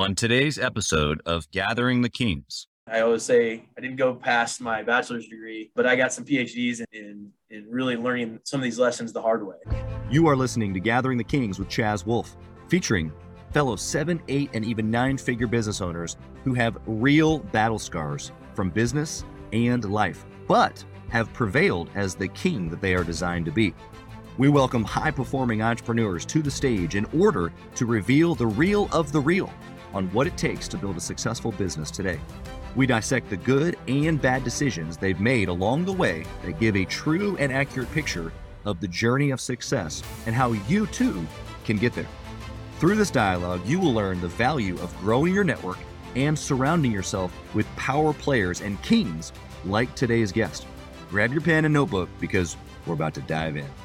On today's episode of Gathering the Kings, I always say I didn't go past my bachelor's degree, but I got some PhDs in, in really learning some of these lessons the hard way. you are listening to Gathering the Kings with Chaz Wolfe, featuring fellow seven, eight, and even nine figure business owners who have real battle scars from business and life, but have prevailed as the king that they are designed to be. We welcome high performing entrepreneurs to the stage in order to reveal the real of the real on what it takes to build a successful business today. We dissect the good and bad decisions they've made along the way that give a true and accurate picture of the journey of success and how you too can get there. Through this dialogue, you will learn the value of growing your network and surrounding yourself with power players and kings like today's guest. Grab your pen and notebook because we're about to dive in.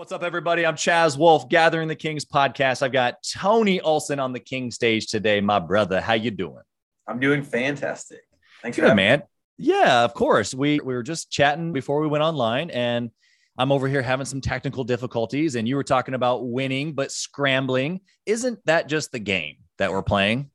What's up, everybody? I'm Chaz Wolfe, Gathering the Kings podcast. I've got Tony Olson on the King stage today. My brother, how you doing? I'm doing fantastic. Thanks for Good, having me. man. Yeah, of course. We we were just chatting before we went online, and I'm over here having some technical difficulties. And you were talking about winning, but scrambling. Isn't that just the game that we're playing?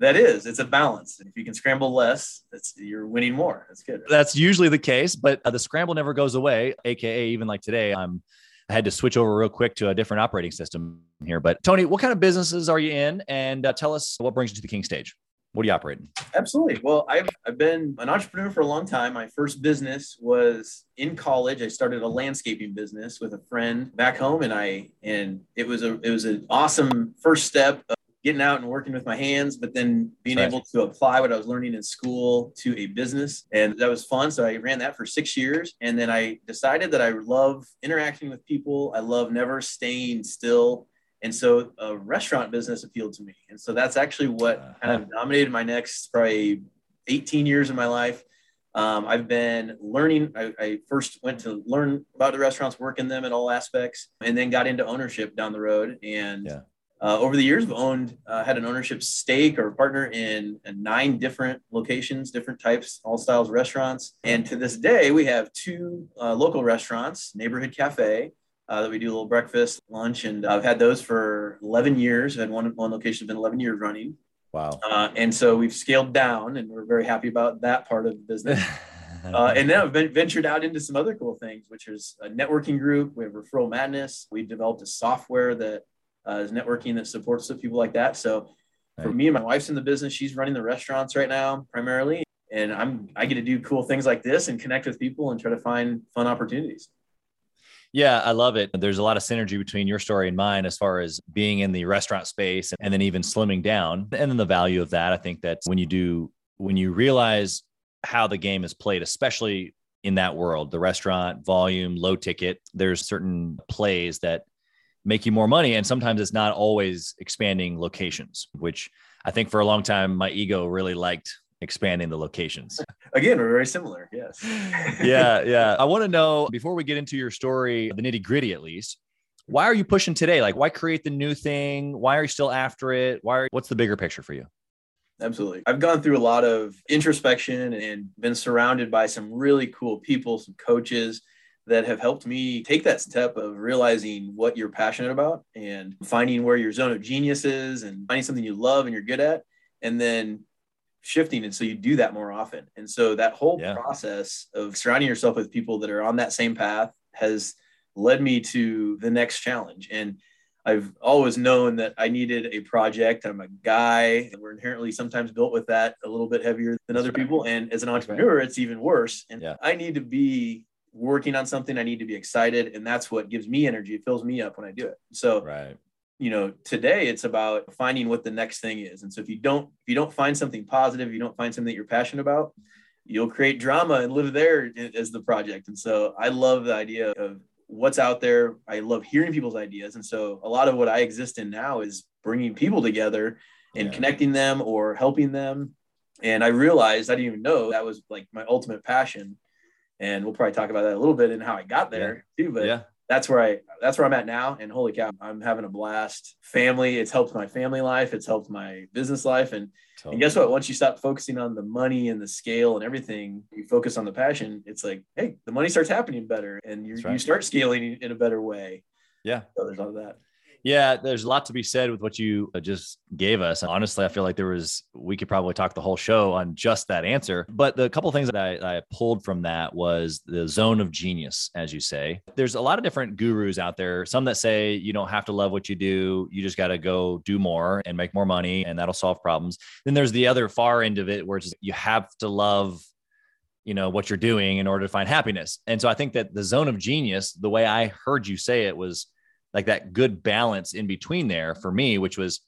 That is, it's a balance. If you can scramble less, that's you're winning more. That's good. That's usually the case, but uh, the scramble never goes away. AKA, even like today, I'm I had to switch over real quick to a different operating system here. But Tony, what kind of businesses are you in? And uh, tell us what brings you to the King stage. What are you operating? Absolutely. Well, I've I've been an entrepreneur for a long time. My first business was in college. I started a landscaping business with a friend back home, and I and it was a it was an awesome first step getting out and working with my hands, but then being Right. able to apply what I was learning in school to a business, and that was fun. So I ran that for six years, and then I decided that I love interacting with people. I love never staying still. And so a restaurant business appealed to me. And so that's actually what kind of dominated my next probably 18 years of my life. Um, I've been learning. I, I first went to learn about the restaurants, work in them in all aspects, and then got into ownership down the road. And Yeah. Uh, over the years, I've owned, uh, had an ownership stake or partner in nine different locations, different types, all styles restaurants. And to this day, we have two uh, local restaurants, Neighborhood Cafe, uh, that we do a little breakfast, lunch, and I've had those for 11 years. I've had one, one location been 11 years running. Wow. Uh, and so we've scaled down and we're very happy about that part of the business. Uh, and then I've been ventured out into some other cool things, which is a networking group. We have Referral Madness. We've developed a software that uh, is networking that supports people like that. So for me and my wife's in the business. She's running the restaurants right now primarily. And I'm I get to do cool things like this and connect with people and try to find fun opportunities. Yeah, I love it. There's a lot of synergy between your story and mine as far as being in the restaurant space and then even slimming down. And then the value of that. I think that when you do, when you realize how the game is played, especially in that world, the restaurant, volume, low ticket, there's certain plays that make you more money. And sometimes it's not always expanding locations, which I think for a long time, my ego really liked expanding the locations. Again, we're very similar. Yes. yeah, yeah. I want to know before we get into your story, the nitty gritty at least. Why are you pushing today? Like, why create the new thing? Why are you still after it? Why? Are, what's the bigger picture for you? Absolutely. I've gone through a lot of introspection and been surrounded by some really cool people, some coaches that have helped me take that step of realizing what you're passionate about and finding where your zone of genius is and finding something you love and you're good at, and then shifting. And so you do that more often. And so that whole Yeah. process of surrounding yourself with people that are on that same path has led me to the next challenge. And I've always known that I needed a project. I'm a guy, and we're inherently sometimes built with that a little bit heavier than other people. And as an entrepreneur, it's even worse. And Yeah. I need to be working on something. I need to be excited. And that's what gives me energy. It fills me up when I do it. So, Right. you know, today it's about finding what the next thing is. And so if you don't, if you don't find something positive, you don't find something that you're passionate about, you'll create drama and live there as the project. And so I love the idea of what's out there. I love hearing people's ideas. And so a lot of what I exist in now is bringing people together and Yeah. connecting them or helping them. And I realized I didn't even know that was like my ultimate passion. And we'll probably talk about that a little bit and how I got there too. But yeah. that's where I that's where I'm at now. And holy cow, I'm having a blast. Family, it's helped my family life, it's helped my business life. And, and guess what? Once you stop focusing on the money and the scale and everything, you focus on the passion, it's like, hey, the money starts happening better and you, right. you start scaling in a better way. Yeah. So there's all of that. Yeah, there's a lot to be said with what you uh, just gave us. Honestly, I feel like there was, we could probably talk the whole show on just that answer. But the couple things that I, I, pulled from that was the zone of genius, as you say. There's a lot of different gurus out there, some that say you don't have to love what you do, you just got to go do more and make more money, and that'll solve problems. Then there's the other far end of it where it's you have to love you know what you're doing in order to find happiness and so i think that the zone of genius the way i heard you say it was like that good balance in between there for me, which was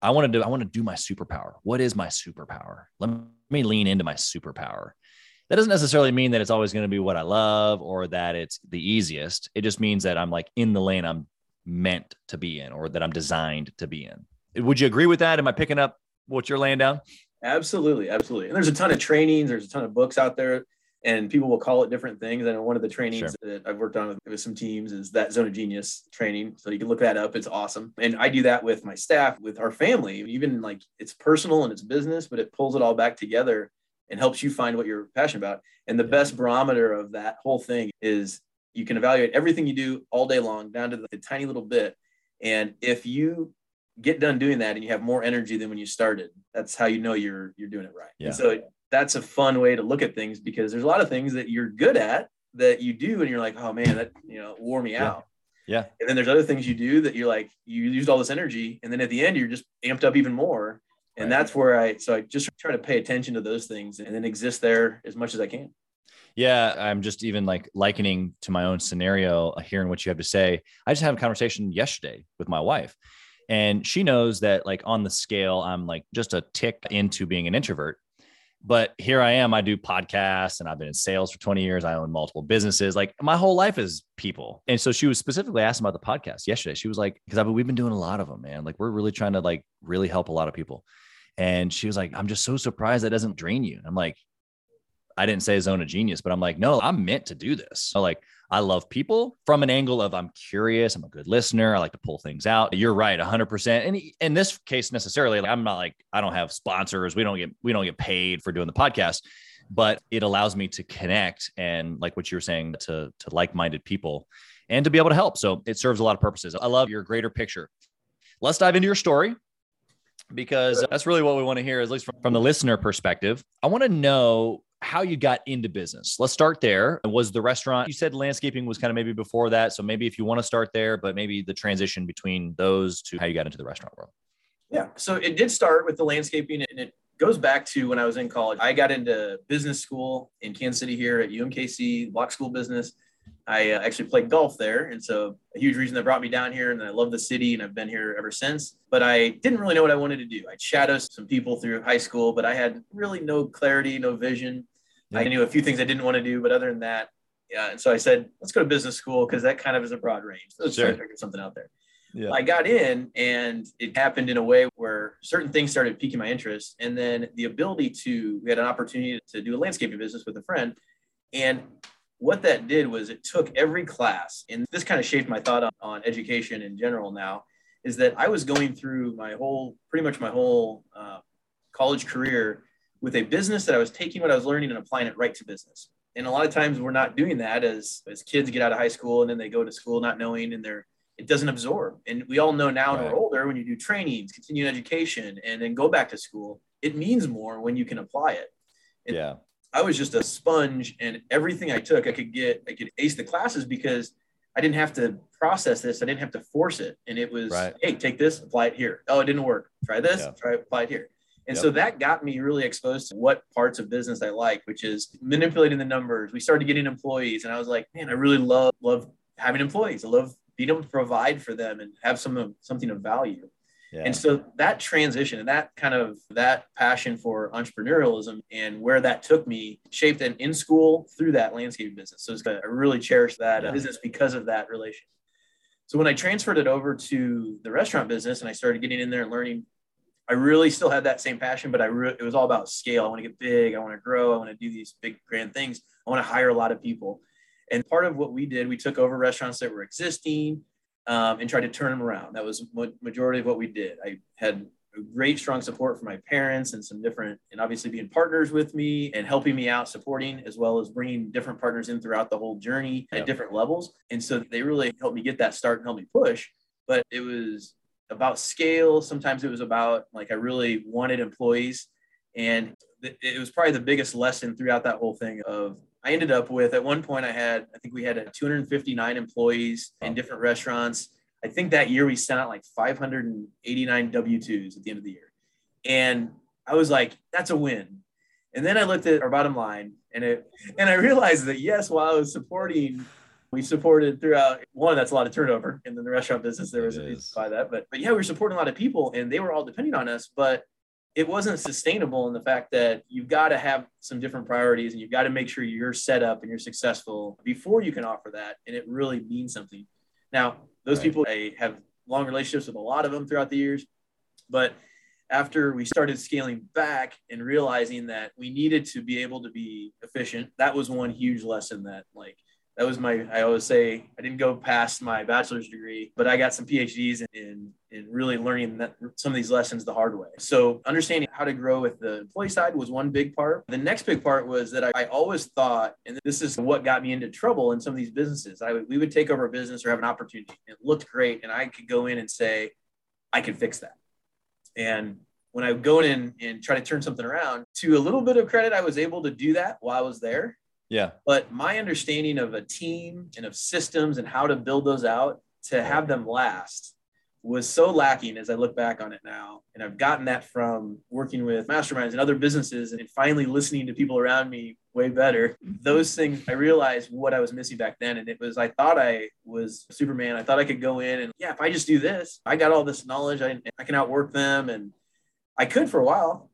I want to I want to do my superpower. What is my superpower? Let me lean into my superpower. That doesn't necessarily mean that it's always going to be what I love or that it's the easiest. It just means that I'm like in the lane I'm meant to be in or that I'm designed to be in. Would you agree with that? Am I picking up what you're laying down? Absolutely, absolutely. And there's a ton of trainings, there's a ton of books out there and people will call it different things. I know one of the trainings sure. that I've worked on with, with, some teams is that zone of genius training. So you can look that up. It's awesome. And I do that with my staff, with our family, even like it's personal and it's business, but it pulls it all back together and helps you find what you're passionate about. And the best barometer of that whole thing is you can evaluate everything you do all day long down to the, the tiny little bit. And if you get done doing that and you have more energy than when you started, that's how you know you're you're doing it right. Yeah. And so that's a fun way to look at things because there's a lot of things that you're good at that you do and you're like, oh man, that you know wore me yeah. out. Yeah. And then there's other things you do that you're like, you used all this energy, and then at the end you're just amped up even more. And right. that's where I so I just try to pay attention to those things and then exist there as much as I can. Yeah, I'm just even like likening to my own scenario, uh, hearing what you have to say. I just had a conversation yesterday with my wife, and she knows that like on the scale, I'm like just a tick into being an introvert but here I am. I do podcasts and I've been in sales for 20 years. I own multiple businesses. Like my whole life is people. And so she was specifically asking about the podcast yesterday. She was like, because we've been doing a lot of them, man. Like we're really trying to like really help a lot of people. And she was like, I'm just so surprised that doesn't drain you. I'm like, I didn't say zone of genius, but I'm like, no, I'm meant to do this. So like I love people from an angle of I'm curious, I'm a good listener, I like to pull things out. You're right, 100%. And in this case necessarily, like, I'm not like I don't have sponsors, we don't get we don't get paid for doing the podcast, but it allows me to connect and like what you were saying to to like-minded people and to be able to help. So it serves a lot of purposes. I love your greater picture. Let's dive into your story because that's really what we want to hear, at least from, from the listener perspective. I want to know how you got into business. Let's start there. Was the restaurant, you said landscaping was kind of maybe before that. So maybe if you want to start there, but maybe the transition between those to how you got into the restaurant world. Yeah. So it did start with the landscaping and it goes back to when I was in college. I got into business school in Kansas City here at UMKC, Bloch School Business. I uh, actually played golf there. And so a huge reason that brought me down here. And I love the city and I've been here ever since. But I didn't really know what I wanted to do. I shadowed some people through high school, but I had really no clarity, no vision. Yeah. I knew a few things I didn't want to do, but other than that, yeah. And so I said, let's go to business school because that kind of is a broad range. Let's sure. try to figure something out there. Yeah. I got in and it happened in a way where certain things started piquing my interest. And then the ability to, we had an opportunity to do a landscaping business with a friend. And what that did was it took every class, and this kind of shaped my thought on, on education in general now, is that I was going through my whole, pretty much my whole uh, college career with a business that I was taking what I was learning and applying it right to business. And a lot of times we're not doing that as, as kids get out of high school and then they go to school not knowing and they're it doesn't absorb. And we all know now right. when we're older, when you do trainings, continuing education, and then go back to school, it means more when you can apply it. And yeah. I was just a sponge and everything I took, I could get, I could ace the classes because I didn't have to process this. I didn't have to force it. And it was, right. hey, take this, apply it here. Oh, it didn't work. Try this, yeah. try apply it here. And yep. so that got me really exposed to what parts of business I like, which is manipulating the numbers. We started getting employees, and I was like, man, I really love love having employees. I love being able to provide for them and have some something of value. Yeah. And so that transition and that kind of that passion for entrepreneurialism and where that took me shaped and in school through that landscaping business. So it's, I really cherish that yeah. business because of that relation. So when I transferred it over to the restaurant business and I started getting in there and learning I really still had that same passion, but I re- it was all about scale. I want to get big. I want to grow. I want to do these big grand things. I want to hire a lot of people. And part of what we did, we took over restaurants that were existing um, and tried to turn them around. That was majority of what we did. I had great strong support from my parents and some different and obviously being partners with me and helping me out supporting as well as bringing different partners in throughout the whole journey yep. at different levels and so they really helped me get that start and help me push but it was about scale. Sometimes it was about like I really wanted employees. And it was probably the biggest lesson throughout that whole thing of I ended up with at one point I had I think we had 259 employees in different restaurants. I think that year we sent out like 589 W2s at the end of the year. And I was like, that's a win. And then I looked at our bottom line and it and I realized that yes, while I was supporting we supported throughout one that's a lot of turnover in the restaurant business. There was a reason by that but but yeah we were supporting a lot of people and they were all depending on us but it wasn't sustainable in the fact that you've got to have some different priorities and you've got to make sure you're set up and you're successful before you can offer that and it really means something. Now those right. people I have long relationships with a lot of them throughout the years but after we started scaling back and realizing that we needed to be able to be efficient that was one huge lesson that like that was my i always say i didn't go past my bachelor's degree but i got some phds in in really learning that, some of these lessons the hard way. So understanding how to grow with the employee side was one big part. The next big part was that i, I always thought and this is what got me into trouble in some of these businesses i we would take over a business or have an opportunity it looked great and i could go in and say i can fix that. And when I go in and try to turn something around, to a little bit of credit, I was able to do that while I was there. Yeah. But my understanding of a team and of systems and how to build those out to have them last was so lacking as I look back on it now. And I've gotten that from working with masterminds and other businesses and finally listening to people around me way better. Mm-hmm. Those things, I realized what I was missing back then. And it was, I thought I was Superman. I thought I could go in and, yeah, if I just do this, I got all this knowledge, I, I can outwork them. And I could for a while,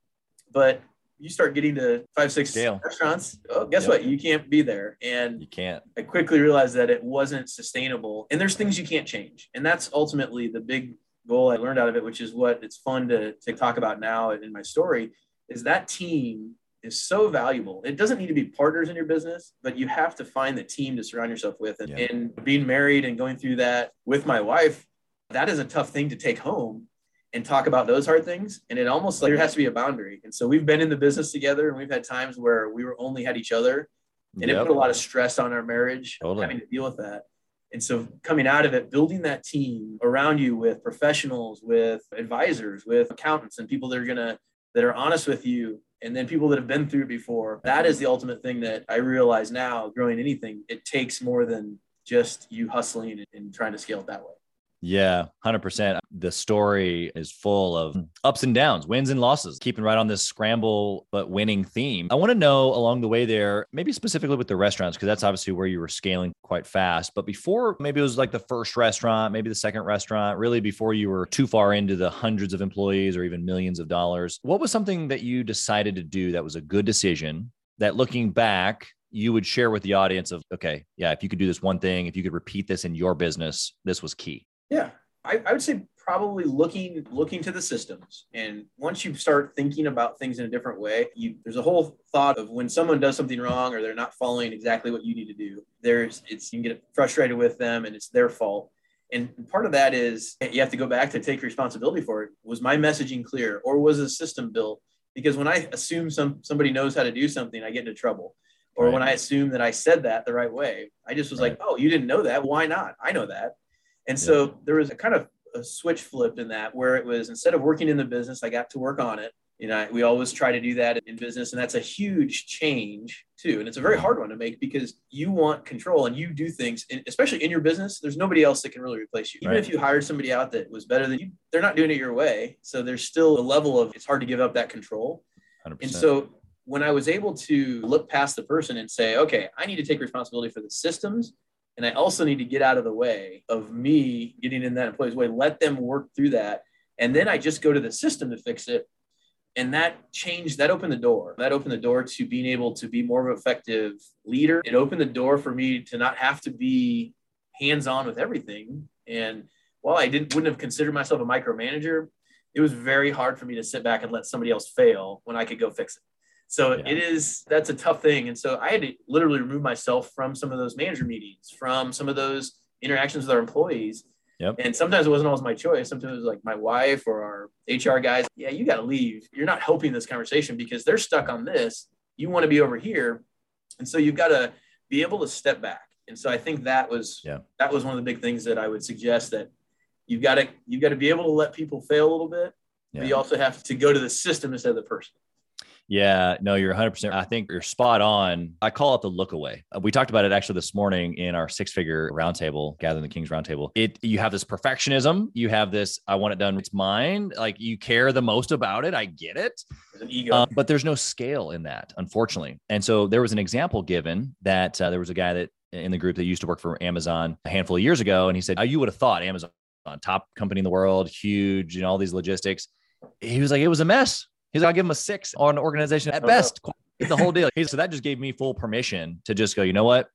but you start getting to five, six restaurants, oh, guess yep. what? You can't be there. And you can't. I quickly realized that it wasn't sustainable. And there's things you can't change. And that's ultimately the big goal I learned out of it, which is what it's fun to, to talk about now in my story, is that team is so valuable. It doesn't need to be partners in your business, but you have to find the team to surround yourself with. And, yeah. and being married and going through that with my wife, that is a tough thing to take home and talk about those hard things. And it almost like there has to be a boundary. And so we've been in the business together and we've had times where we were only had each other and yep. it put a lot of stress on our marriage, totally. having to deal with that. And so coming out of it, building that team around you with professionals, with advisors, with accountants and people that are gonna that are honest with you and then people that have been through it before. That is the ultimate thing that I realize now growing anything, it takes more than just you hustling and trying to scale it that way. Yeah, 100%. The story is full of ups and downs, wins and losses, keeping right on this scramble but winning theme. I want to know along the way there, maybe specifically with the restaurants, because that's obviously where you were scaling quite fast. But before, maybe it was like the first restaurant, maybe the second restaurant, really before you were too far into the hundreds of employees or even millions of dollars. What was something that you decided to do that was a good decision that looking back, you would share with the audience of, okay, yeah, if you could do this one thing, if you could repeat this in your business, this was key? Yeah, I, I, would say probably looking looking to the systems. And once you start thinking about things in a different way, you there's a whole thought of when someone does something wrong or they're not following exactly what you need to do. There's it's you can get frustrated with them and it's their fault. And part of that is you have to go back to take responsibility for it. Was my messaging clear or was the system built? Because when I assume some somebody knows how to do something, I get into trouble. Or right. when I assume that I said that the right way, I just was right. like, oh, you didn't know that. Why not? I know that. And so there was a kind of a switch flipped in that where it was instead of working in the business, I got to work on it. You know, we always try to do that in business, and that's a huge change too. And it's a very hard one to make because you want control and you do things, especially in your business. There's nobody else that can really replace you. Even right. if you hired somebody out that was better than you, they're not doing it your way. So there's still a level of it's hard to give up that control. 100%. And so when I was able to look past the person and say, okay, I need to take responsibility for the systems and I also need to get out of the way of me getting in that employee's way, let them work through that. And then I just go to the system to fix it. And that changed, that opened the door. That opened the door to being able to be more of an effective leader. It opened the door for me to not have to be hands on with everything. And while I didn't wouldn't have considered myself a micromanager, it was very hard for me to sit back and let somebody else fail when I could go fix it. So yeah. it is that's a tough thing. And so I had to literally remove myself from some of those manager meetings, from some of those interactions with our employees. Yep. And sometimes it wasn't always my choice. Sometimes it was like my wife or our HR guys. Yeah, you got to leave. You're not helping this conversation because they're stuck on this. You want to be over here. And so you've got to be able to step back. And so I think that was yeah. that was one of the big things that I would suggest that you've got to you've got to be able to let people fail a little bit, Yeah. but you also have to go to the system instead of the person. Yeah, no, you're 100%. I think you're spot on. I call it the look away. Uh, We talked about it actually this morning in our six figure roundtable, Gathering the Kings roundtable. It you have this perfectionism, you have this I want it done, it's mine. Like you care the most about it. I get it. There's an ego. Um, but there's no scale in that, unfortunately. And so there was an example given that uh, there was a guy that in the group that used to work for Amazon a handful of years ago, and he said, "Oh, you would have thought Amazon, top company in the world, huge, you know, all these logistics." He was like, "It was a mess." He's like, "I'll give him a six on organization at best." The whole deal. He- So that just gave me full permission to just go. You know what?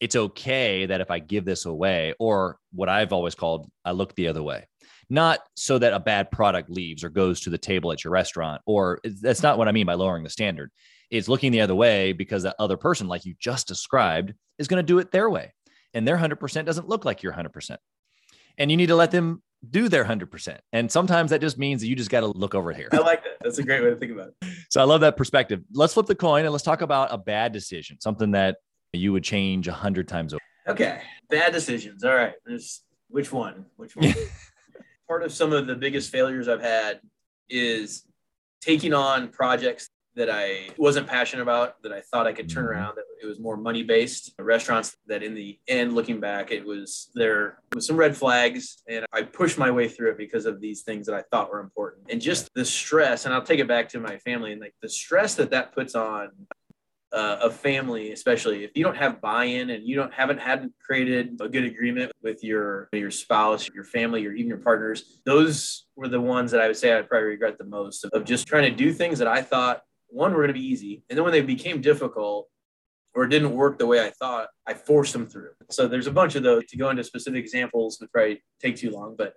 It's okay that if I give this away, or what I've always called, I look the other way not so that a bad product leaves or goes to the table at your restaurant or that's not what i mean by lowering the standard it's looking the other way because that other person like you just described is going to do it their way and their 100% doesn't look like your 100% and you need to let them do their 100% and sometimes that just means that you just got to look over here I like that. That's a great way to think about it. so i love that perspective let's flip the coin and let's talk about a bad decision something that you would change a hundred times over Okay. Bad decisions. All right. There's which one? Which one? Part of some of the biggest failures I've had is taking on projects that I wasn't passionate about, that I thought I could turn Mhm. around, that it was more money based restaurants that in the end, looking back, it was there was some red flags and I pushed my way through it because of these things that I thought were important. And just the stress, and I'll take it back to my family and like the stress that that puts on uh, a family, especially if you don't have buy-in and you don't haven't had created a good agreement with your your spouse, your family, or even your partners. Those were the ones that I would say I probably regret the most of just trying to do things that I thought one were going to be easy, and then when they became difficult or didn't work the way I thought, I forced them through. So there's a bunch of those. To go into specific examples would probably take too long, but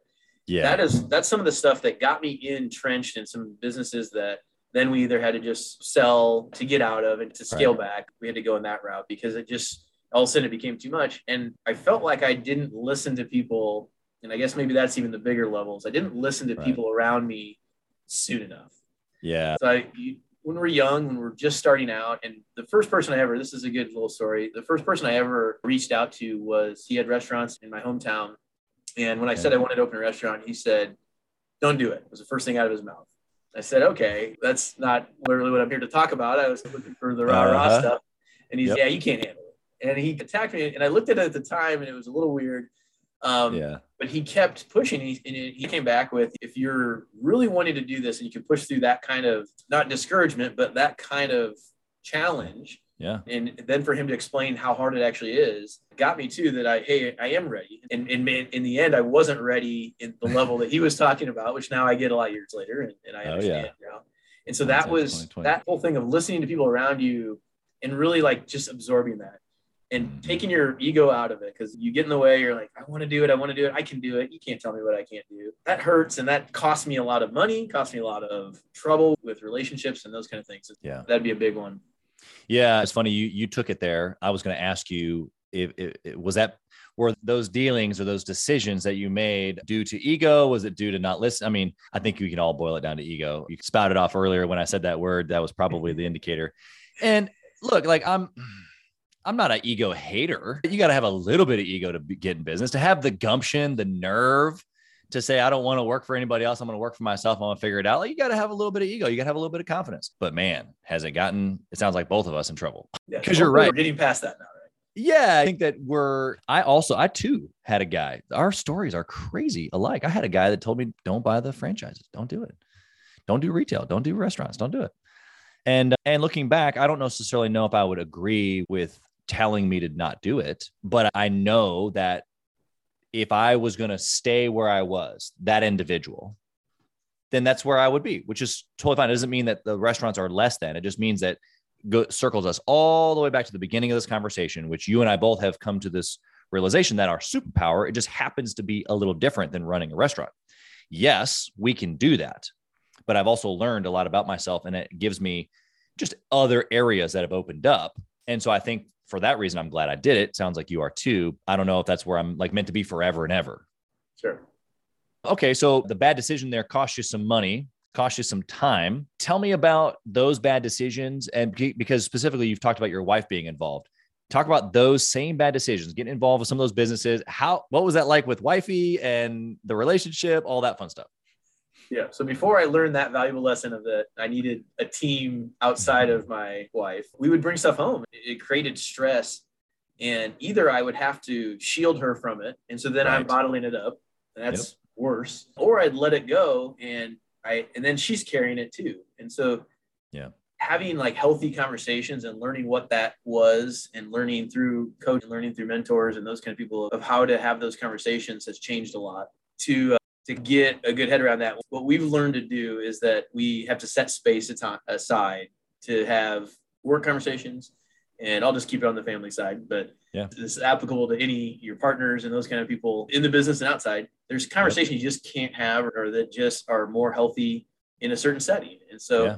yeah that is that's some of the stuff that got me entrenched in some businesses that then we either had to just sell to get out of and to scale back. We had to go in that route because it just all of a sudden it became too much. And I felt like I didn't listen to people. And I guess maybe that's even the bigger levels. I didn't listen to Right. people around me soon enough. yeah So I, you, when we're young, when we're just starting out, and the first person I ever, this is a good little story. The first person I ever reached out to was he had restaurants in my hometown. And when I said I wanted to open a restaurant, he said, don't do it. It was the first thing out of his mouth. I said, okay, that's not really what I'm here to talk about. I was looking for the rah rah Uh-huh. stuff. And he's, Yep. yeah, you can't handle it. And he attacked me. And I looked at it at the time and it was a little weird. Um, yeah but he kept pushing. He, and he came back with, if you're really wanting to do this and you can push through that kind of not discouragement, but that kind of challenge, yeah and then for him to explain how hard it actually is, got me too that I, hey, I am ready. And, and in, in the end, I wasn't ready in the level that he was talking about, which now I get a lot of years later, and, and I Oh, understand now. And so that was that whole thing of listening to people around you and really like just absorbing that and taking your ego out of it because you get in the way. You're like, I want to do it. I want to do it. I can do it. You can't tell me what I can't do. That hurts. And that cost me a lot of money, cost me a lot of trouble with relationships and those kind of things. yeah That'd be a big one. Yeah, it's funny you you took it there. I was going to ask you if, if, if- was that were those dealings or those decisions that you made due to ego? Was it due to not listen? I mean, I think we can all boil it down to ego. You spouted off earlier when I said that word. That was probably the indicator. And look, like I'm. I'm not an ego hater. You got to have a little bit of ego to be, get in business, to have the gumption, the nerve to say, I don't want to work for anybody else. I'm going to work for myself. I'm going to figure it out. Like, you got to have a little bit of ego. You got to have a little bit of confidence. But man, has it gotten, it sounds like both of us in trouble. Yeah, 'Cause you're right. We're getting past that now, right? Yeah, I think that we're. I also, I too had a guy. Our stories are crazy alike. I had a guy that told me, "Don't buy the franchises. Don't do it. Don't do retail. Don't do restaurants. Don't do it." And and looking back, I don't necessarily know if I would agree with telling me to not do it, but I know that if I was going to stay where I was, that individual, then that's where I would be, which is totally fine. It doesn't mean that the restaurants are less than. It just means that go, circles us all the way back to the beginning of this conversation, which you and I both have come to this realization that our superpower, it just happens to be a little different than running a restaurant. Yes, we can do that. But I've also learned a lot about myself and it gives me just other areas that have opened up. And so I think for that reason, I'm glad I did it. Sounds like you are too. I don't know if that's where I'm like meant to be forever and ever. Sure. Okay, so the bad decision there cost you some money, cost you some time. Tell me about those bad decisions, and because specifically you've talked about your wife being involved. talk about those same bad decisions, getting involved with some of those businesses. How, what was that like with wifey and the relationship, all that fun stuff? Yeah. So before I learned that valuable lesson of that I needed a team outside of my wife, we would bring stuff home. It created stress. And either I would have to shield her from it. And so then right. I'm bottling it up. And that's yep. worse. Or I'd let it go and I and then she's carrying it too. And so yeah having like healthy conversations and learning what that was and learning through coach and learning through mentors and those kind of people of how to have those conversations has changed a lot to uh, to get a good head around that what we've learned to do is that we have to set space aside to have work conversations and I'll just keep it on the family side, but yeah, this is applicable to any your partners and those kind of people in the business and outside. There's conversations you just can't have or that just are more healthy in a certain setting. And so yeah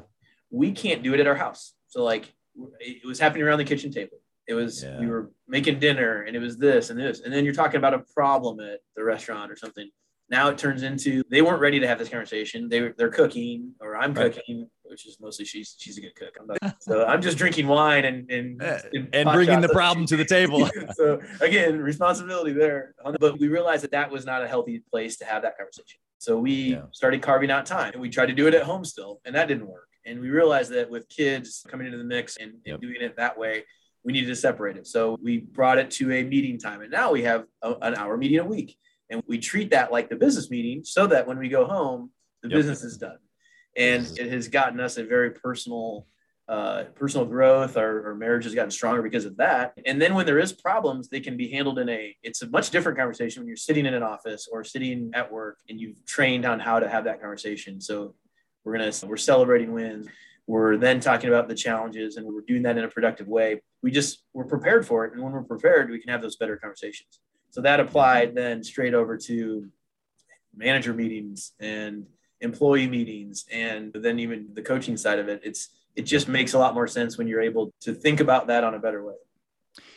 we can't do it at our house. So like it was happening around the kitchen table. It was yeah. we were making dinner and it was this and this. And then you're talking about a problem at the restaurant or something. Now it turns into they weren't ready to have this conversation. They they're cooking or I'm right. cooking, which is mostly she's she's a good cook. I'm not, so I'm just drinking wine and and, and, and bringing the problem to the table. so again, responsibility there. But we realized that that was not a healthy place to have that conversation. So we yeah. started carving out time and we tried to do it at home still, and that didn't work. And we realized that with kids coming into the mix and, yep. doing it that way, we needed to separate it. So we brought it to a meeting time. And now we have a, an hour meeting a week. And we treat that like the business meeting so that when we go home, the yep. business is done. And it has gotten us a very personal uh, personal growth our, our, marriage has gotten stronger because of that and then when there is problems they can be handled in a it's a much different conversation when you're sitting in an office or sitting at work and you've trained on how to have that conversation so we're gonna we're celebrating wins. We're then talking about the challenges, and we're doing that in a productive way. We just we're prepared for it, and when we're prepared, we can have those better conversations. So that applied then straight over to manager meetings and employee meetings, and then even the coaching side of it. It's it just makes a lot more sense when you're able to think about that on a better way.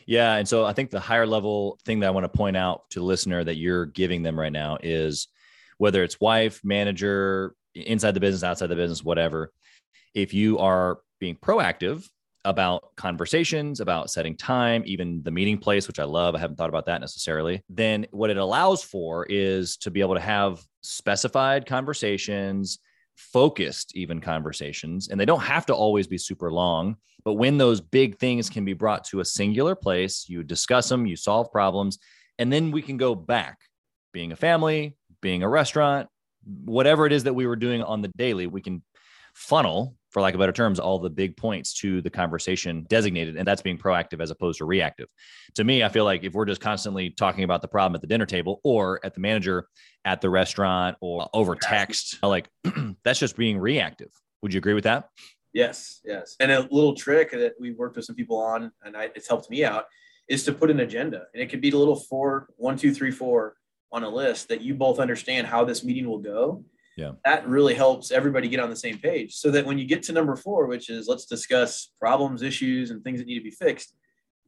Yeah. And so I think the higher level thing that I want to point out to the listener that you're giving them right now is whether it's wife, manager, inside the business, outside the business, whatever. If you are being proactive about conversations, about setting time, even the meeting place, which I love, I haven't thought about that necessarily, then what it allows for is to be able to have specified conversations, focused even conversations, and they don't have to always be super long. But when those big things can be brought to a singular place, you discuss them, you solve problems, and then we can go back being a family, being a restaurant, whatever it is that we were doing on the daily, we can funnel, for lack of better terms, all the big points to the conversation designated. And that's being proactive as opposed to reactive. To me, I feel like if we're just constantly talking about the problem at the dinner table or at the manager at the restaurant or over text, like that's just being reactive. Would you agree with that? Yes, yes. And a little trick that we worked with some people on, and I, it's helped me out, is to put an agenda. And it could be a little four, one, two, three, four on a list that you both understand how this meeting will go yeah. that really helps everybody get on the same page. So that when you get to number four which is let's discuss problems issues and things that need to be fixed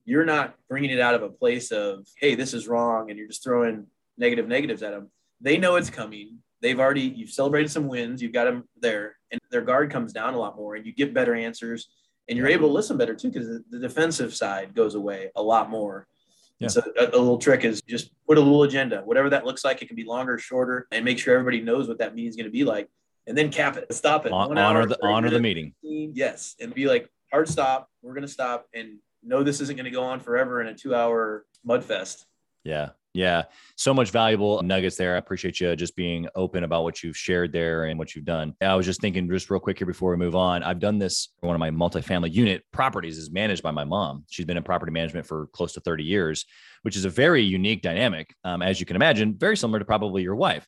you're not bringing it out of a place of hey this is wrong and you're just throwing negative negatives at them they know it's coming. They've already you've celebrated some wins you've got them there and their guard comes down a lot more and you get better answers and you're able to listen better too because the defensive side goes away a lot more yeah. So a, a, little trick is just put a little agenda, whatever that looks like. It can be longer, shorter, and make sure everybody knows what that meeting is going to be like, and then cap it, stop it. On, honor hour, the honor the meeting. Yes, and be like hard stop. We're going to stop and know this isn't going to go on forever in a two-hour mud fest. Yeah, yeah, so much valuable nuggets there. I appreciate you just being open about what you've shared there and what you've done. I was just thinking, just real quick here before we move on. I've done this. One of my multifamily unit properties is managed by my mom. She's been in property management for close to 30 years, which is a very unique dynamic, um, as you can imagine, very similar to probably your wife.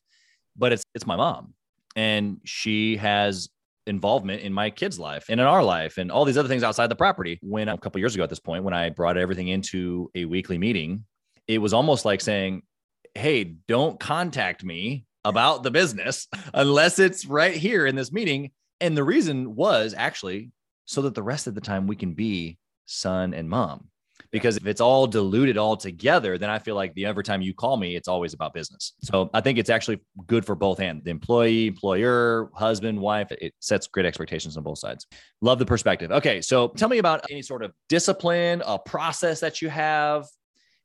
But it's it's my mom, and she has involvement in my kid's life and in our life and all these other things outside the property. When a couple years ago at this point, when I brought everything into a weekly meeting it was almost like saying, Hey, don't contact me about the business unless it's right here in this meeting. And the reason was actually so that the rest of the time we can be son and mom. because if it's all diluted all together, then I feel like the every time you call me, it's always about business. So I think it's actually good for both hands the employee, employer, husband, wife. It sets great expectations on both sides. Love the perspective. Okay. So tell me about any sort of discipline, a process that you have,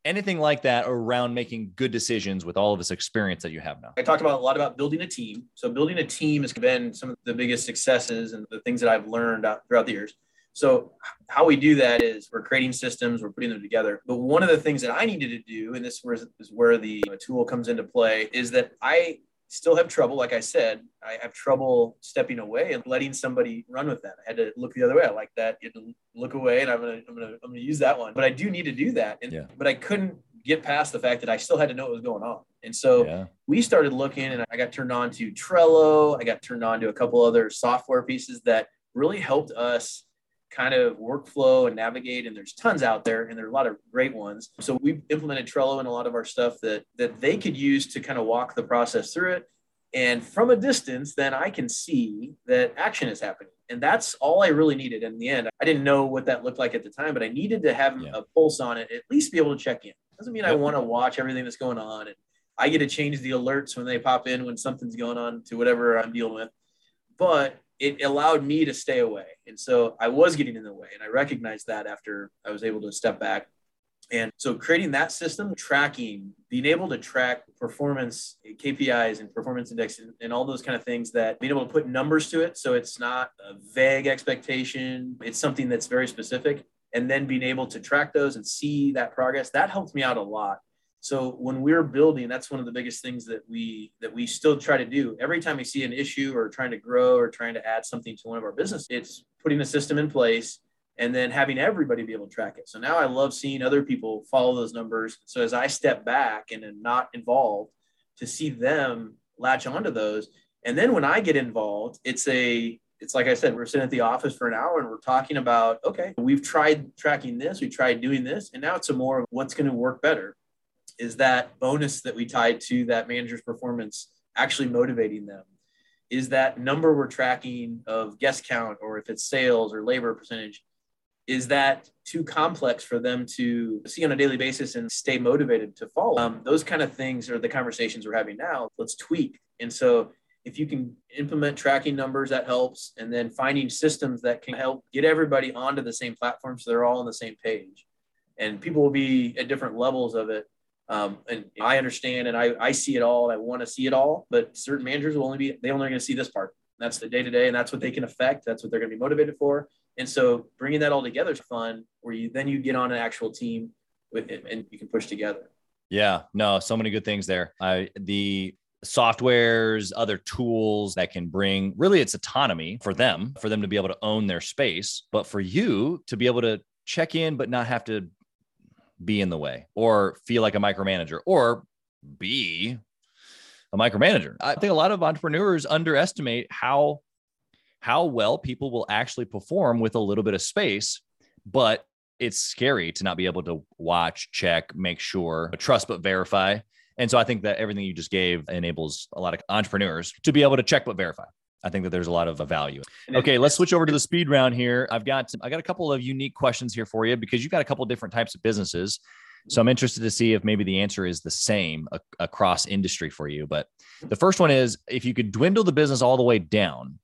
anything like that around making good decisions with all of this experience that you have now? I talked about a lot about building a team. So building a team has been some of the biggest successes and the things that I've learned throughout the years. So how we do that is we're creating systems, we're putting them together. But one of the things that I needed to do, and this is where the tool comes into play, is that I still have trouble. Like I said, I have trouble stepping away and letting somebody run with that. I had to look the other way. I like that. You to look away, and I'm gonna I'm gonna I'm gonna use that one. But I do need to do that. And, yeah. But I couldn't get past the fact that I still had to know what was going on. And so yeah. we started looking, and I got turned on to Trello. I got turned on to a couple other software pieces that really helped us kind of workflow and navigate and there's tons out there and there are a lot of great ones. So we implemented trello in a lot of our stuff that that they could use to kind of walk the process through it. And from a distance then i can see that action is happening. And that's all i really needed in the end. I didn't know what that looked like at the time but i needed to have yeah. a pulse on it at least be able to check in. Doesn't mean yep. i want to watch everything that's going on and i get to change the alerts when they pop in when something's going on to whatever i'm dealing with. But it allowed me to stay away. And so I was getting in the way. And I recognized that after I was able to step back. And so creating that system, tracking, being able to track performance KPIs and performance index and, and, all those kind of things that being able to put numbers to it. So it's not a vague expectation. It's something that's very specific. And then being able to track those and see that progress, that helped me out a lot so when we're building, that's one of the biggest things that we that we still try to do. Every time we see an issue or trying to grow or trying to add something to one of our business, it's putting a system in place and then having everybody be able to track it. So now I love seeing other people follow those numbers. So as I step back and am not involved, to see them latch onto those. And then when I get involved, it's a it's like I said, we're sitting at the office for an hour and we're talking about, okay, we've tried tracking this, we tried doing this, and now it's a more of what's going to work better is that bonus that we tied to that manager's performance actually motivating them? Is that number we're tracking of guest count or if it's sales or labor percentage, is that too complex for them to see on a daily basis and stay motivated to follow? Um, those kind of things are the conversations we're having now. Let's tweak. And so if you can implement tracking numbers, that helps. And then finding systems that can help get everybody onto the same platform so they're all on the same page. And people will be at different levels of it um, and I understand and I, I see it all. I want to see it all, but certain managers will only be, they only are going to see this part. That's the day to day, and that's what they can affect. That's what they're going to be motivated for. And so bringing that all together is fun where you then you get on an actual team with it and you can push together. Yeah, no, so many good things there. I, the softwares, other tools that can bring really it's autonomy for them, for them to be able to own their space, but for you to be able to check in, but not have to be in the way or feel like a micromanager or be a micromanager. I think a lot of entrepreneurs underestimate how how well people will actually perform with a little bit of space, but it's scary to not be able to watch, check, make sure, trust but verify. And so I think that everything you just gave enables a lot of entrepreneurs to be able to check but verify. I think that there's a lot of uh, value. Okay, let's switch over to the speed round here. I've got I got a couple of unique questions here for you because you've got a couple different types of businesses. So I'm interested to see if maybe the answer is the same a- across industry for you. But the first one is if you could dwindle the business all the way down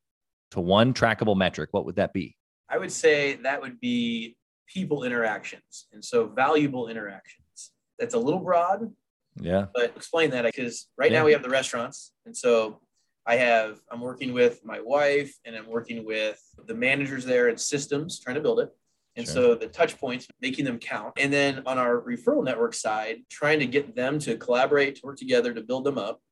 to one trackable metric, what would that be? I would say that would be people interactions. And so valuable interactions. That's a little broad. Yeah. But explain that because right yeah. now we have the restaurants. And so I have, I'm working with my wife and I'm working with the managers there and systems trying to build it. And sure. so the touch points, making them count. And then on our referral network side, trying to get them to collaborate, to work together to build them up,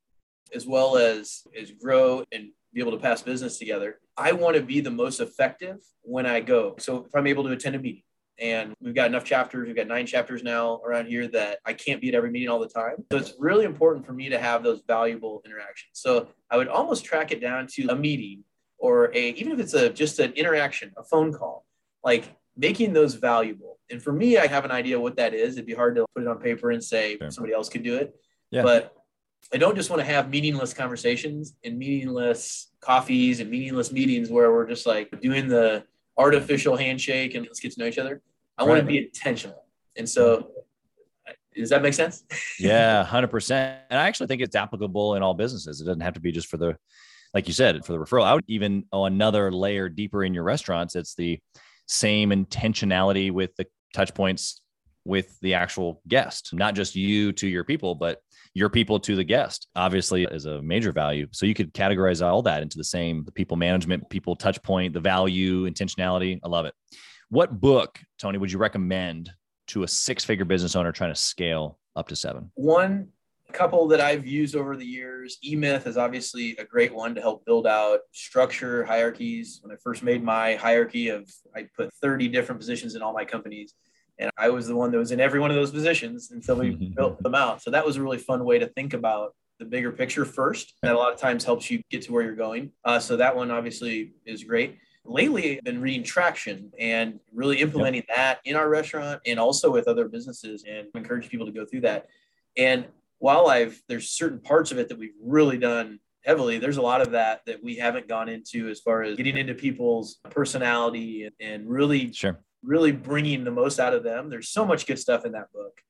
as well as, as grow and be able to pass business together. I want to be the most effective when I go. So if I'm able to attend a meeting, and we've got enough chapters. We've got nine chapters now around here that I can't be at every meeting all the time. So it's really important for me to have those valuable interactions. So I would almost track it down to a meeting or a, even if it's a, just an interaction, a phone call, like making those valuable. And for me, I have an idea what that is. It'd be hard to put it on paper and say sure. somebody else could do it. Yeah. But I don't just want to have meaningless conversations and meaningless coffees and meaningless meetings where we're just like doing the artificial handshake and let's get to know each other. I right. want to be intentional. And so, does that make sense? yeah, hundred percent. And I actually think it's applicable in all businesses. It doesn't have to be just for the, like you said, for the referral. I would even oh another layer deeper in your restaurants. It's the same intentionality with the touch points with the actual guest, not just you to your people, but your people to the guest obviously is a major value. So you could categorize all that into the same the people management people touch point the value intentionality. I love it. What book tony would you recommend to a six figure business owner trying to scale up to seven? One couple that i've used over the years e-myth is obviously a great one to help build out structure hierarchies. When i first made my hierarchy of i put 30 different positions in all my companies and I was the one that was in every one of those positions until we built them out. So that was a really fun way to think about the bigger picture first. That a lot of times helps you get to where you're going. Uh, so that one obviously is great. Lately, I've been reading Traction and really implementing yep. that in our restaurant and also with other businesses and encourage people to go through that. And while I've, there's certain parts of it that we've really done heavily, there's a lot of that that we haven't gone into as far as getting into people's personality and, and really sure really bringing the most out of them. There's so much good stuff in that book.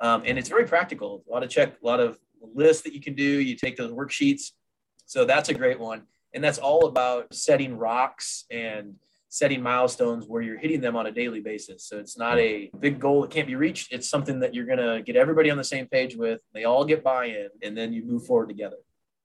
Um, and it's very practical. A lot of check, a lot of lists that you can do. You take those worksheets. So that's a great one. And that's all about setting rocks and setting milestones where you're hitting them on a daily basis. So it's not a big goal that can't be reached. It's something that you're going to get everybody on the same page with. They all get buy in and then you move forward together.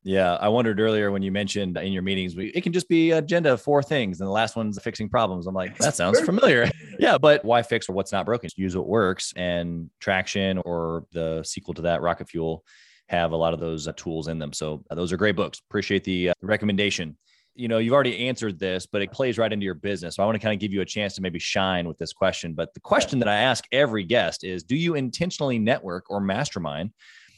Yeah, I wondered earlier when you mentioned in your meetings, we, it can just be agenda of four things, and the last one's fixing problems. I'm like, that sounds familiar. yeah, but why fix or what's not broken? Use what works, and Traction or the sequel to that, Rocket Fuel, have a lot of those uh, tools in them. So uh, those are great books. Appreciate the uh, recommendation. You know, you've already answered this, but it plays right into your business. So I want to kind of give you a chance to maybe shine with this question. But the question that I ask every guest is: Do you intentionally network or mastermind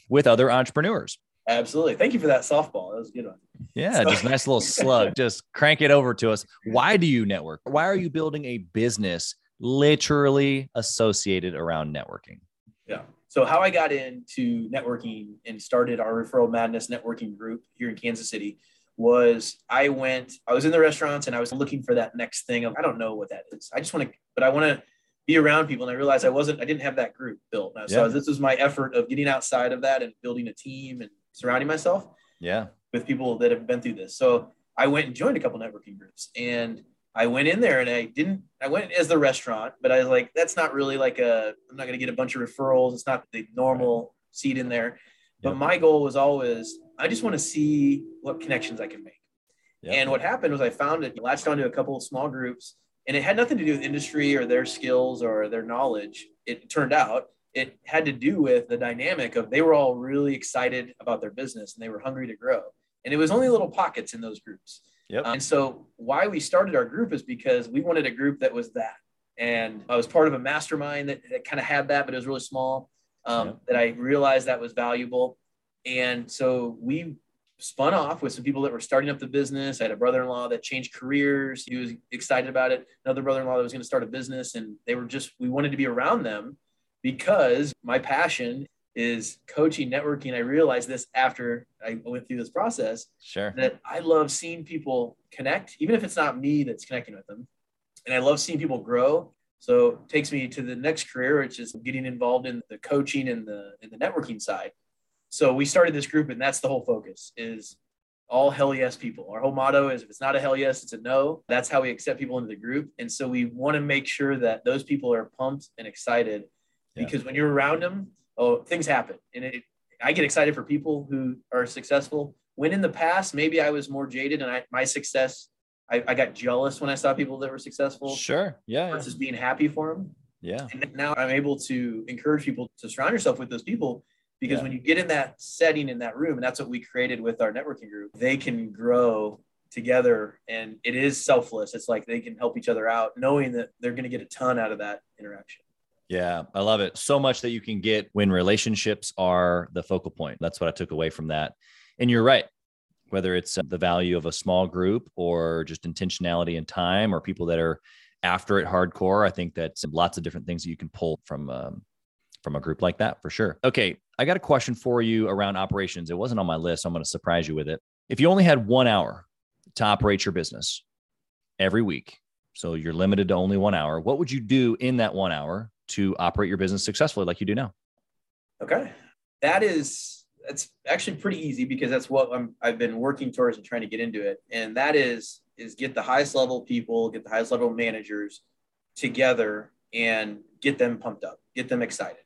with other entrepreneurs? Absolutely. Thank you for that softball. That was a good one. Yeah, so. just nice little slug. just crank it over to us. Why do you network? Why are you building a business literally associated around networking? Yeah. So how I got into networking and started our referral madness networking group here in Kansas City was I went, I was in the restaurants and I was looking for that next thing of I don't know what that is. I just want to, but I want to be around people. And I realized I wasn't, I didn't have that group built. So yeah. this was my effort of getting outside of that and building a team and surrounding myself yeah. with people that have been through this. So i went and joined a couple networking groups and i went in there and i didn't i went as the restaurant but i was like that's not really like a i'm not going to get a bunch of referrals. It's not the normal seat in there. But yep. my goal was always i just want to see what connections i can make. Yep. and what happened was i found it latched onto a couple of small groups and it had nothing to do with industry or their skills or their knowledge. It turned out it had to do with the dynamic of they were all really excited about their business and they were hungry to grow. And it was only little pockets in those groups. Yep. and so why we started our group is because we wanted a group that was that. And I was part of a mastermind that, that kind of had that, but it was really small. Um, yep. That I realized that was valuable. And so we spun off with some people that were starting up the business. I had a brother-in-law that changed careers. He was excited about it. Another brother-in-law that was going to start a business, and they were just we wanted to be around them because my passion is coaching networking. I realized this after I went through this process. Sure. That I love seeing people connect, even if it's not me that's connecting with them. And I love seeing people grow. So it takes me to the next career, which is getting involved in the coaching and the in the networking side. So we started this group, and that's the whole focus is all hell yes people. Our whole motto is if it's not a hell yes, it's a no. That's how we accept people into the group. And so we want to make sure that those people are pumped and excited because when you're around them, oh, things happen. And it, I get excited for people who are successful. When in the past, maybe I was more jaded and I, my success, I, I got jealous when I saw people that were successful. Sure. Yeah. Versus yeah. being happy for them. Yeah. And now I'm able to encourage people to surround yourself with those people because yeah. when you get in that setting in that room, and that's what we created with our networking group, they can grow together and it is selfless. It's like they can help each other out, knowing that they're going to get a ton out of that interaction. Yeah, I love it. So much that you can get when relationships are the focal point. That's what I took away from that. And you're right. Whether it's uh, the value of a small group or just intentionality and time or people that are after it hardcore, I think that's lots of different things that you can pull from um, from a group like that for sure. Okay, I got a question for you around operations. It wasn't on my list. So I'm going to surprise you with it. If you only had one hour to operate your business every week, so you're limited to only one hour, what would you do in that one hour to operate your business successfully like you do now? Okay. That is that's actually pretty easy because that's what I'm I've been working towards and trying to get into it. And that is is get the highest level people, get the highest level managers together and get them pumped up, get them excited.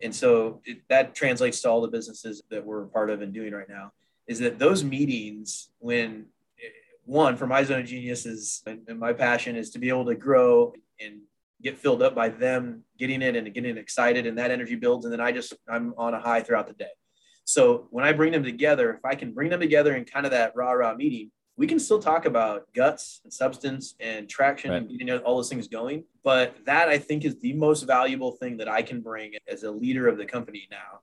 And so it, that translates to all the businesses that we're part of and doing right now is that those meetings when eh, one for my zone of genius is and my passion is to be able to grow and get filled up by them getting it and getting excited and that energy builds. And then i just i'm on a high throughout the day. So when i bring them together if i can bring them together in kind of that rah rah meeting we can still talk about guts and substance and traction right. and getting all those things going. But that i think is the most valuable thing that i can bring as a leader of the company now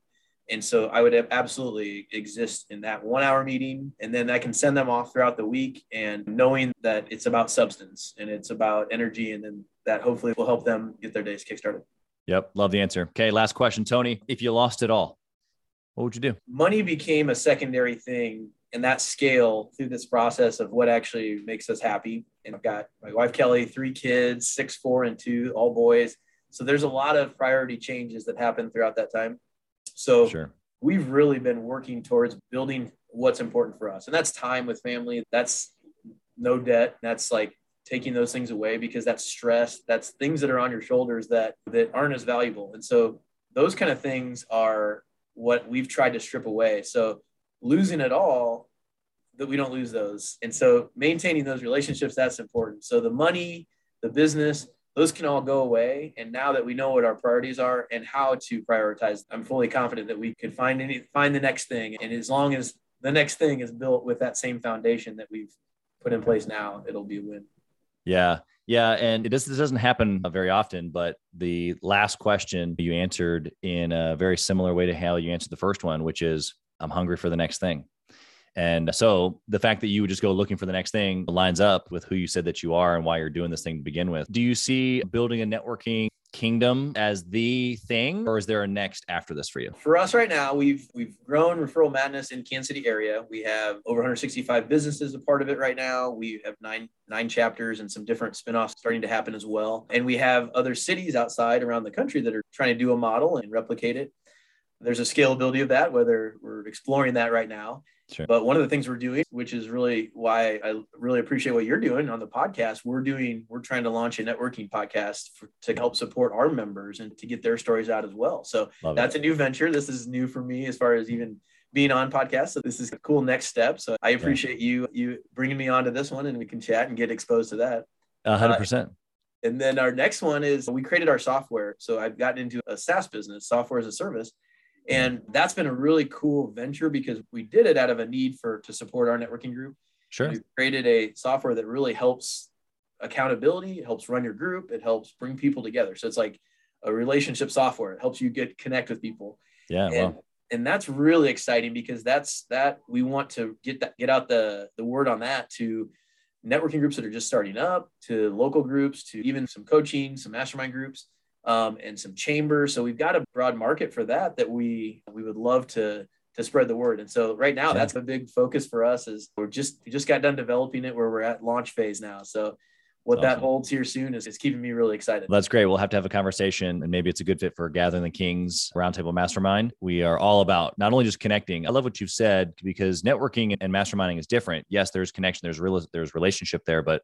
and so I would absolutely exist in that one hour meeting. And then I can send them off throughout the week and knowing that it's about substance and it's about energy. And then that hopefully will help them get their days kickstarted. Yep. Love the answer. Okay. Last question, Tony. If you lost it all, what would you do? Money became a secondary thing and that scale through this process of what actually makes us happy. And I've got my wife, Kelly, three kids, six, four, and two, all boys. So there's a lot of priority changes that happen throughout that time. So sure. we've really been working towards building what's important for us. And that's time with family. That's no debt. That's like taking those things away because that's stress. That's things that are on your shoulders that that aren't as valuable. And so those kind of things are what we've tried to strip away. So losing it all that we don't lose those. And so maintaining those relationships, that's important. So the money, the business, those can all go away. And now that we know what our priorities are and how to prioritize, I'm fully confident that we could find any find the next thing. And as long as the next thing is built with that same foundation that we've put in place now, it'll be a win. Yeah. Yeah. And it does, this doesn't happen uh, very often, but the last question you answered in a very similar way to how you answered the first one, which is I'm hungry for the next thing. And so the fact that you would just go looking for the next thing lines up with who you said that you are and why you're doing this thing to begin with. Do you see building a networking kingdom as the thing or is there a next after this for you? For us right now we've we've grown referral madness in kansas city area. We have over 165 businesses a part of it right now. We have nine nine chapters and some different spin-offs starting to happen as well. And we have other cities outside around the country that are trying to do a model and replicate it. There's a scalability of that whether we're exploring that right now Sure. But one of the things we're doing, which is really why I really appreciate what you're doing on the podcast, we're doing, we're trying to launch a networking podcast for, to help support our members and to get their stories out as well. So Love that's it. a new venture. This is new for me as far as even being on podcast. So this is a cool next step. So I appreciate yeah. you you bringing me onto this one, and we can chat and get exposed to that. hundred uh, percent. And then our next one is we created our software. So I've gotten into a SaaS business, software as a service. And that's been a really cool venture because we did it out of a need for to support our networking group. Sure. We created a software that really helps accountability, it helps run your group, it helps bring people together. So it's like a relationship software. It helps you get connect with people. Yeah. And, wow. and that's really exciting because that's that we want to get that get out the the word on that to networking groups that are just starting up, to local groups, to even some coaching, some mastermind groups um, and some chambers. So we've got a broad market for that that we we would love to to spread the word. And so right now, that's a big focus for us. Is we're just we just got done developing it where we're at launch phase now. So what that holds here soon is, is keeping me really excited. That's great. We'll have to have a conversation and maybe it's a good fit for Gathering the Kings Roundtable Mastermind. We are all about not only just connecting. I love what you've said because networking and masterminding is different. Yes, there's connection, there's real, there's relationship there, but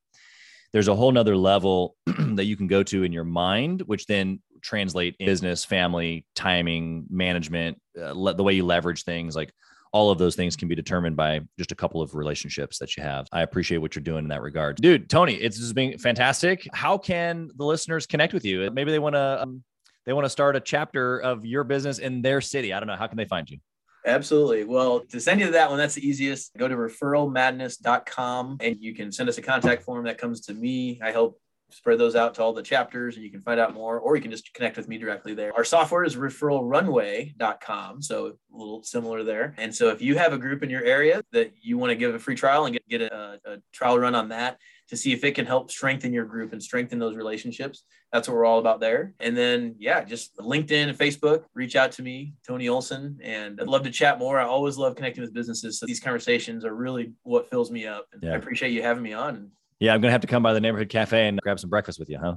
there's a whole nother level that you can go to in your mind, which then translate business, family, timing, management, uh, le- the way you leverage things like all of those things can be determined by just a couple of relationships that you have. I appreciate what you're doing in that regard. Dude, Tony, it's just been fantastic. How can the listeners connect with you? Maybe they want to um, they want to start a chapter of your business in their city. I don't know. How can they find you? Absolutely. Well, to send you to that one, that's the easiest. Go to referralmadness.com and you can send us a contact form that comes to me. I help spread those out to all the chapters and you can find out more, or you can just connect with me directly there. Our software is referralrunway.com. So a little similar there. And so if you have a group in your area that you want to give a free trial and get, get a, a trial run on that, to see if it can help strengthen your group and strengthen those relationships. That's what we're all about there. And then, yeah, just LinkedIn and Facebook, reach out to me, Tony Olson, and I'd love to chat more. I always love connecting with businesses. So these conversations are really what fills me up. And yeah. I appreciate you having me on. Yeah, I'm going to have to come by the neighborhood cafe and grab some breakfast with you, huh?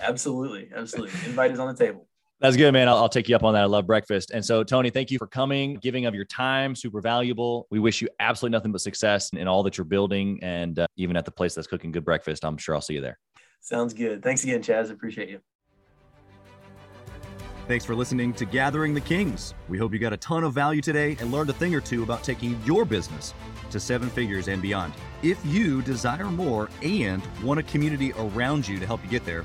Absolutely. Absolutely. Invite is on the table. That's good, man. I'll, I'll, take you up on that. I love breakfast. And so, Tony, thank you for coming, giving of your time, super valuable. We wish you absolutely nothing but success in all that you're building. And uh, even at the place that's cooking good breakfast, I'm sure I'll see you there. Sounds good. Thanks again, Chaz. Appreciate you. Thanks for listening to Gathering the Kings. We hope you got a ton of value today and learned a thing or two about taking your business to seven figures and beyond. If you desire more and want a community around you to help you get there,